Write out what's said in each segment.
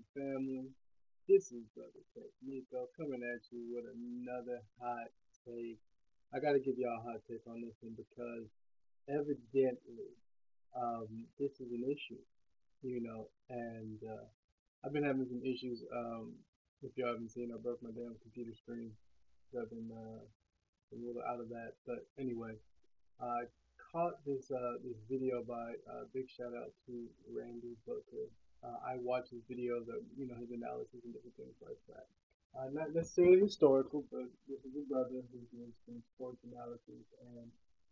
um, family. This is Brother Tech Nico coming at you with another hot take. I got to give y'all a hot take on this one because evidently um, this is an issue, you know, and uh, I've been having some issues. Um, if y'all haven't seen, I broke my damn computer screen. I've been uh, a little out of that, but anyway, I caught this uh, this video by uh, big shout out to Randy Booker. Uh, I watched his videos of you know his analysis and different things like that. Uh, not necessarily historical, but this is a brother who's doing some sports analysis, and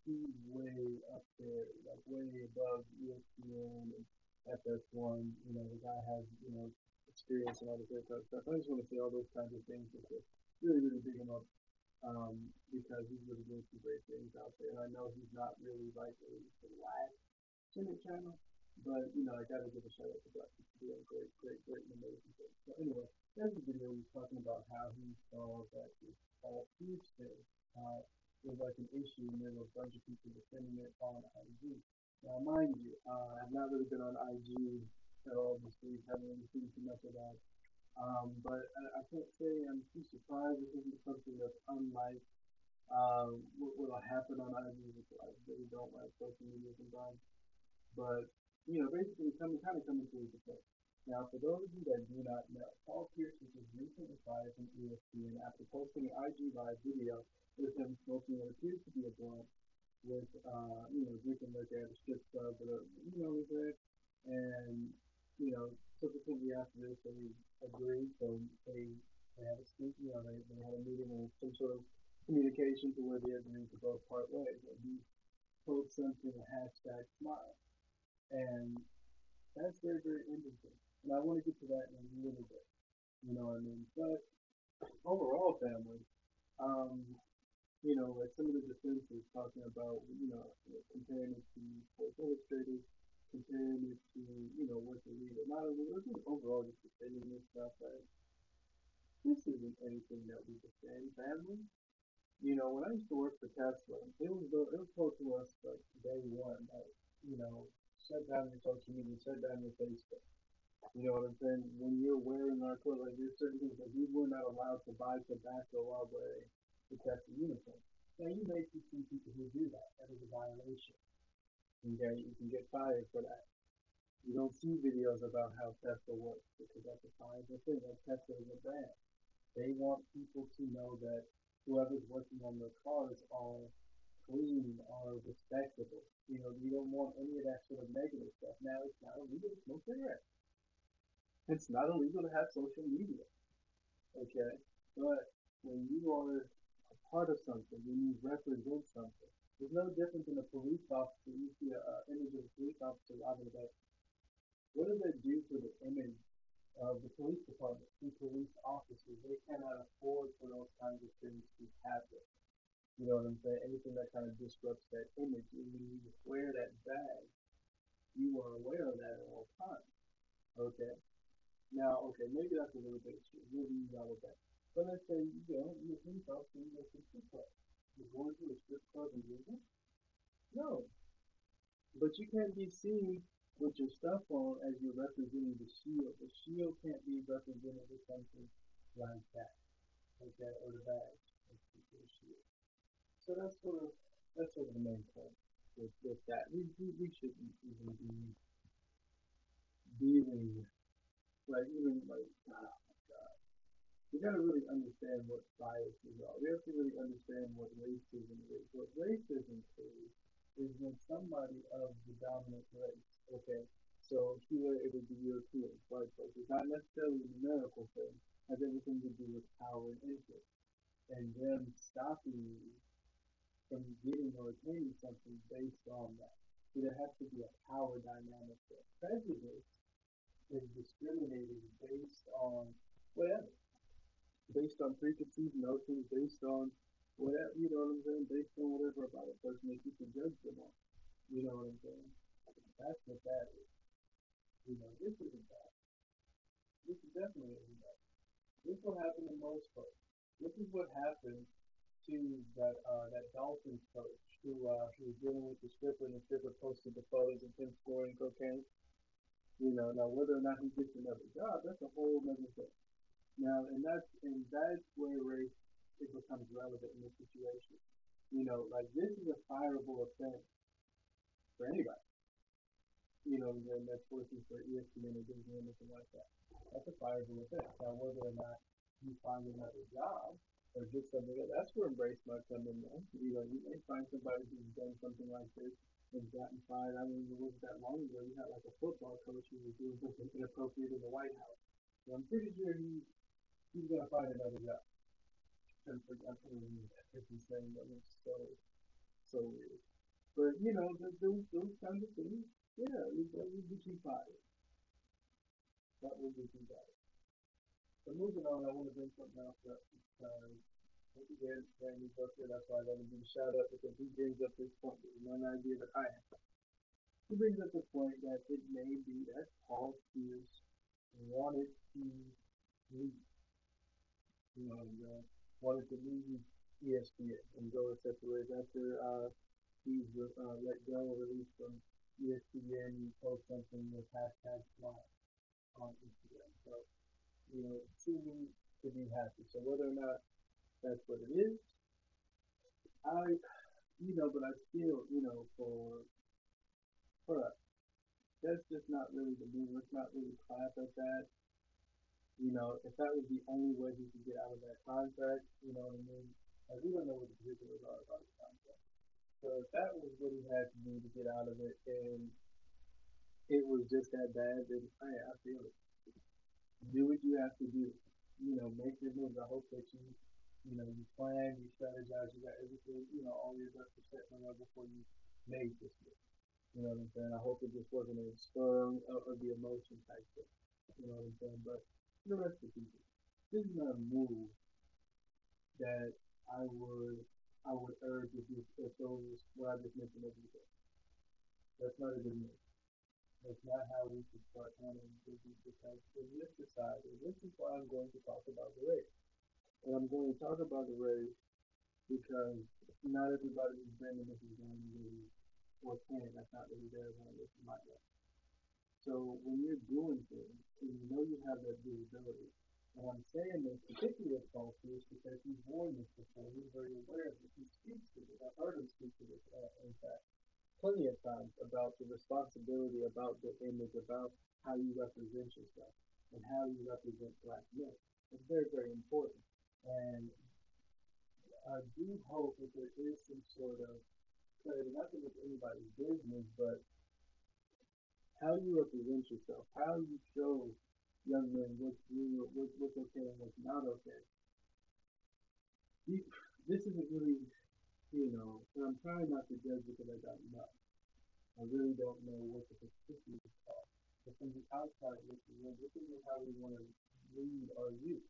he's way up there, like way above ESPN and FS1. You know, the guy has you know experience and all this other stuff. I just want to say all those kinds of things because really, really big him up um, because he's really doing some great things out there. And I know he's not really like a black Senate channel, but you know, I gotta give a shout out to Black people doing great, great, great and amazing things. So anyway, there's a video he's talking about how he saw that this Paul Houston uh, was like an issue and there were a bunch of people defending it on IG. Now mind you, uh, I've not really been on IG at all this week, haven't really seen too much of that. Um, but I, I can't say I'm too surprised. This isn't something that's unlike um, what will happen on IG, which I really don't like social media sometimes. But, you know, basically coming, kind of coming to his defense. Now, for those of you that do not know, Paul Pierce was just recently fired from ESPN after posting an IG live video with him smoking what appears to be a blunt with, uh, you know, drinking liquor at a strip club, or, you know what I'm? And, you know, subsequently after this, they agreed, so they, they had a speak, you know, they, they had a meeting and some sort of communication to where they agreed to both part ways. And he posted something, hashtag smile. And that's very, very interesting. And I want to get to that in a little bit. You know what I mean? But overall, family, um, you know, like some of the defenses talking about, you know, comparing it to Sports Illustrated, comparing it to, you know, what the leader, not only, just overall just defending this stuff, that this isn't anything that we defend, family. You know, when I used to work for Tesla, it was it was told to us like day one that you know shut down your social media, shut down your Facebook. You know what I'm saying? When you're wearing our clothes, like there's certain things that we were not allowed to buy tobacco while wearing the Tesla uniform. Now you may see some people who do that. That is a violation. Okay, you can get fired for that. You don't see videos about how Tesla works because that's a the thing. That Tesla is a brand. They want people to know that whoever's working on their cars are clean, are respectable. You know, you don't want any of that sort of negative stuff. Now, it's not illegal to smoke cigarettes. It's not illegal to have social media. Okay? But when you are a part of something, when you represent something, there's no difference in a police officer. You see an image of a police officer robbing a bank. What does that do for the image of the police department and police officers. They cannot afford for those kinds of things to happen. You know what I'm saying? Anything that kind of disrupts that image. And you wear that badge, you are aware of that at all times. Okay. Now, okay, maybe that's a little bit extreme. Maybe you got with that. But let's say, you know, you're officer, you go to a strip club. You're going to a strip club and drinking? No. But you can't be seen with your stuff on as you're representing the shield. The shield can't be represented with something like that, okay, or the bag. badge. The shield. So that's sort of that's sort of the main point with, with that. We, we we shouldn't even be dealing like even like ah, oh my god. We gotta really understand what biases are. We have to really understand what racism is. What racism is is when somebody of the dominant race, okay, so here it would be European, white folks. It's not necessarily a numerical thing, it has everything to do with power and interest. And them stopping you from getting or attaining something based on that. So there has to be a power dynamic there. Prejudice is discriminating based on whatever. Based on preconceived notions, based on whatever, you know what I'm saying? Based on whatever about a person that you can judge them on. You know what I'm saying? That's what that is. You know, this isn't that. This is definitely isn't that. This will happen to most folks. This is what happened to that uh, that Dolphins coach who uh, who was dealing with the stripper and the stripper posted the photos of him scoring cocaine. You know, now whether or not he gets another job, that's a whole other thing. Now, and that's and that's where race it becomes relevant in this situation. You know, like this is a fireable offense for anybody. You know, then that's working for ESPN or Disney or anything like that. That's a fireable offense. Now, whether or not you find another job or get something that's where embrace might come in. You know, you may find somebody who's done something like this and gotten fired. I mean, it wasn't that long ago. You had like a football coach who was doing something inappropriate in the White House. So I'm pretty sure he he's gonna find another job. And for example, if he's saying that was so so weird. But you know, those those kinds of things, yeah, that would get you fired. That would get you fired. But moving on, I want to bring something else up because again, Randy Booker, that's why I let him give a shout out because he brings up this point with one idea that I have. He brings up the point that it may be that Paul Pierce wanted to leave, you know, and, uh, wanted to leave ESPN and go a separate ways after uh, he's uh, let go or released from ESPN. He post something with hashtag smile on Instagram. So, you know, choosing to be happy. So whether or not that's what it is, I, you know, but I still, you know, for for us, that's just not really the move. Let's not really clap at that. You know, if that was the only way he could get out of that contract, you know what I mean? Like we don't know what the particulars are about the contract. So if that was what he had to do to get out of it, and it was just that bad, then hey, I feel it. Do what you have to do. You know, make your moves. I hope that you, you know, you plan, you strategize, you got everything, you know, all your set in a before you made this move. You know what I'm saying? I hope it just wasn't a spur of, of the emotion type thing. You know what I'm saying? But the rest of people, this is not a move that I would I would urge if you if those what I just mentioned over That's not a good move. That's not how we should start handling business because in this society, this is why I'm going to talk about the race. And I'm going to talk about the race because not everybody who's been in this is going to really or can. That's not really there when I listen my life. So when you're doing things and you know you have that visibility, and I'm saying this particularly of Paul Pierce because he's worn this before. He's very aware of it. He speaks to it. I've heard him speak to it, uh, in fact, plenty of times about the responsibility, about the image, about how you represent yourself and how you represent black men. It's very, very important. And I do hope that there is some sort of clarity, not that it's anybody's business, but how you represent yourself, how you show young men what's real, what, what's okay and what's not okay. This isn't really, you know, and I'm trying not to judge because I don't. I really don't know what the particulars are. But from the outside looking in, this isn't how we want to lead our youth.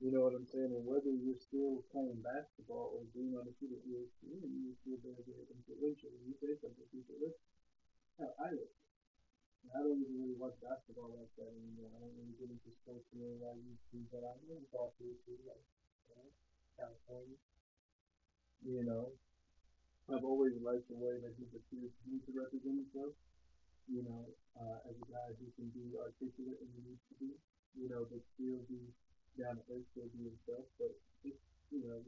You know what I'm saying? And whether you're still playing basketball or being on the field at ESPN, you're still very, very influential. When you say something, people listen. Hell, I listen. I don't even really watch basketball like that anymore. I don't really get into sports way I used to, but I know about this too, like you know, California. You know, I've always liked the way that he appears to to represent himself. You know, uh, as a guy who can be articulate and he needs to be. You know, but still be down to earth, still be himself. But it's, you know,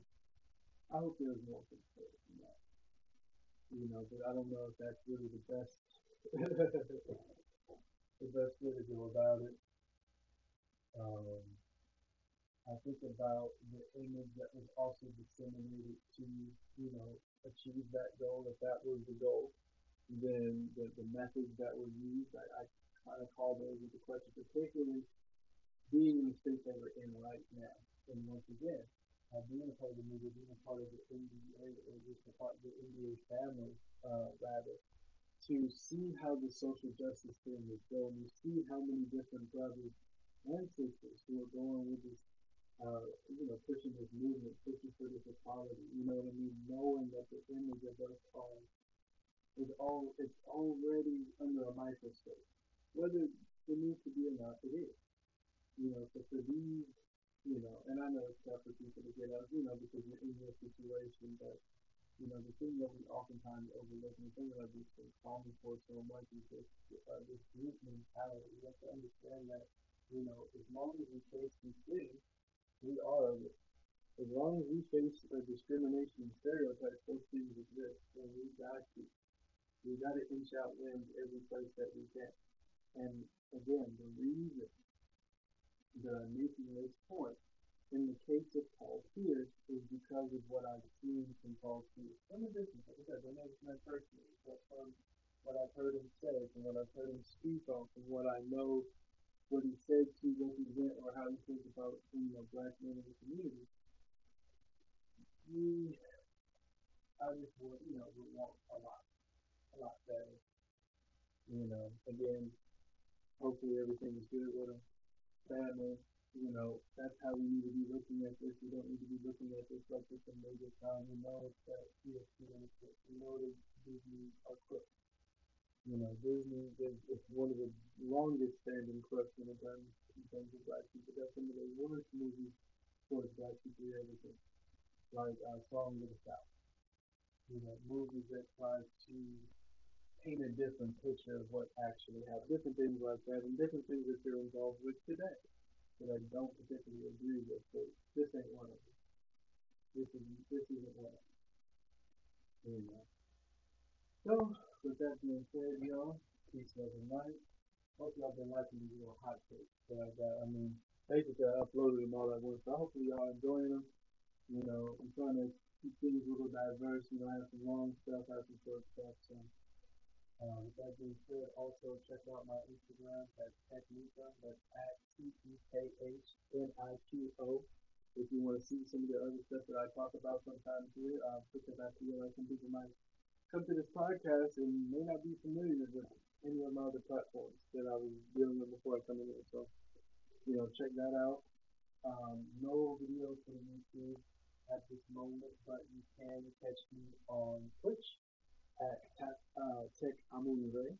I hope there's more to say than that. You know, but I don't know if that's really the best, the best way to go about it. Um, I think about the image that was also disseminated to, you know, achieve that goal. If that was the goal, then the, the methods that were used, I, I kind of call those into question, particularly being in the state that we're in right now. And once again, uh, being a part of the media, being a part of the NBA, or just a part of the NBA family, uh, rather, to see how the social justice thing is going, you see how many different brothers and sisters who are going with this uh, you know, pushing this movement, pushing for this equality. You know what I mean? Knowing that the image of us all is all it's already under a microscope. Whether it needs to be or not, it is. You know, so for these, you know, and I know it's tough for people to get out, you know, because you're in your situation, but you know, the thing that we oftentimes overlook, and the thing that I've been calling for so much is this, uh, this group mentality. We have to understand that, you know, as long as we face these things, we are of it. As long as we face discrimination and stereotypes, those things exist. And we got to, we got to inch out wins every place that we can. And again, the reason that I'm making this point in the case of Paul Pierce is because of what I've seen from Paul Pierce. From a distance, like I said, I know it's not personally, but from what I've heard him say, from what I've heard him speak on, from what I know what he said to represent or how he thinks about you know black men in the community. He I just want you know would want a lot, a lot better. You know, again, hopefully everything is good with him. Family, you know, that's how we need to be looking at this. We don't need to be looking at this like it's a major crime. We know that ESPN is crooked. We know that Disney are crooked. You know, Disney is, is one of the longest standing crooks in terms, in terms of black people. That's some of the worst movies towards black people you ever seen. Like uh, Song of the South. You know, movies that try to paint a different picture of what actually happened. Different things like that and different things that they're involved with today that I don't particularly agree with, but this ain't one of them. This is this isn't one of them. Anyway. So with that being said, y'all, peace, love, and light. Hope y'all been liking these little hot takes that I got. I mean, basically I uploaded them all at once, so hopefully y'all enjoying them. You know, I'm trying to keep things a little diverse. You know, I have some long stuff, I have some short stuff. So um, with that being said, also check out my Instagram at Tekhniqo. That's at T E K H N I Q O. If you want to see some of the other stuff that I talk about sometimes here, uh, because I feel like some people might come to this podcast and may not be familiar with any of my other platforms that I was dealing with before I come in here. So, you know, check that out. Um, no videos for YouTube at this moment, but you can catch me on Twitch at, uh, Tech Amunre.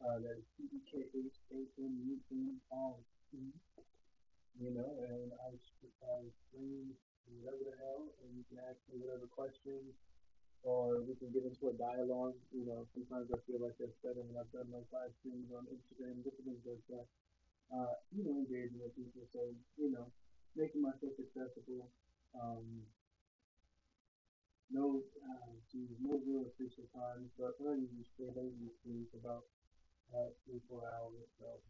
Uh, that is T E K H A M U N R E. You know, and I, I stream whatever the hell, and you can ask me whatever questions, or we can get into a dialogue. You know, sometimes I feel like that's better when I've done like live streams on Instagram, different things like that. Uh, you know, engaging with people, so you know, making myself accessible. Um, no, uh, geez, no real official times, but I usually stream, I usually stream for about uh, three, four hours. So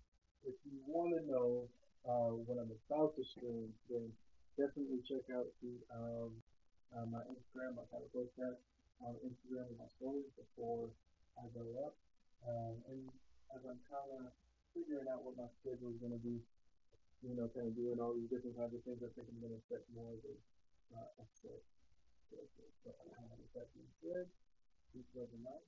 if you want to know uh, what I'm about to stream, then definitely check out the um, uh, my Instagram. I kind of post that on Instagram in my stories before I go up. Um, and as I'm kind of figuring out what my schedule is going to be, you know, kind of doing all these different kinds of things, I think I'm going to set more of a uh, a set schedule. So, uh, with that being said, peace, love, and light.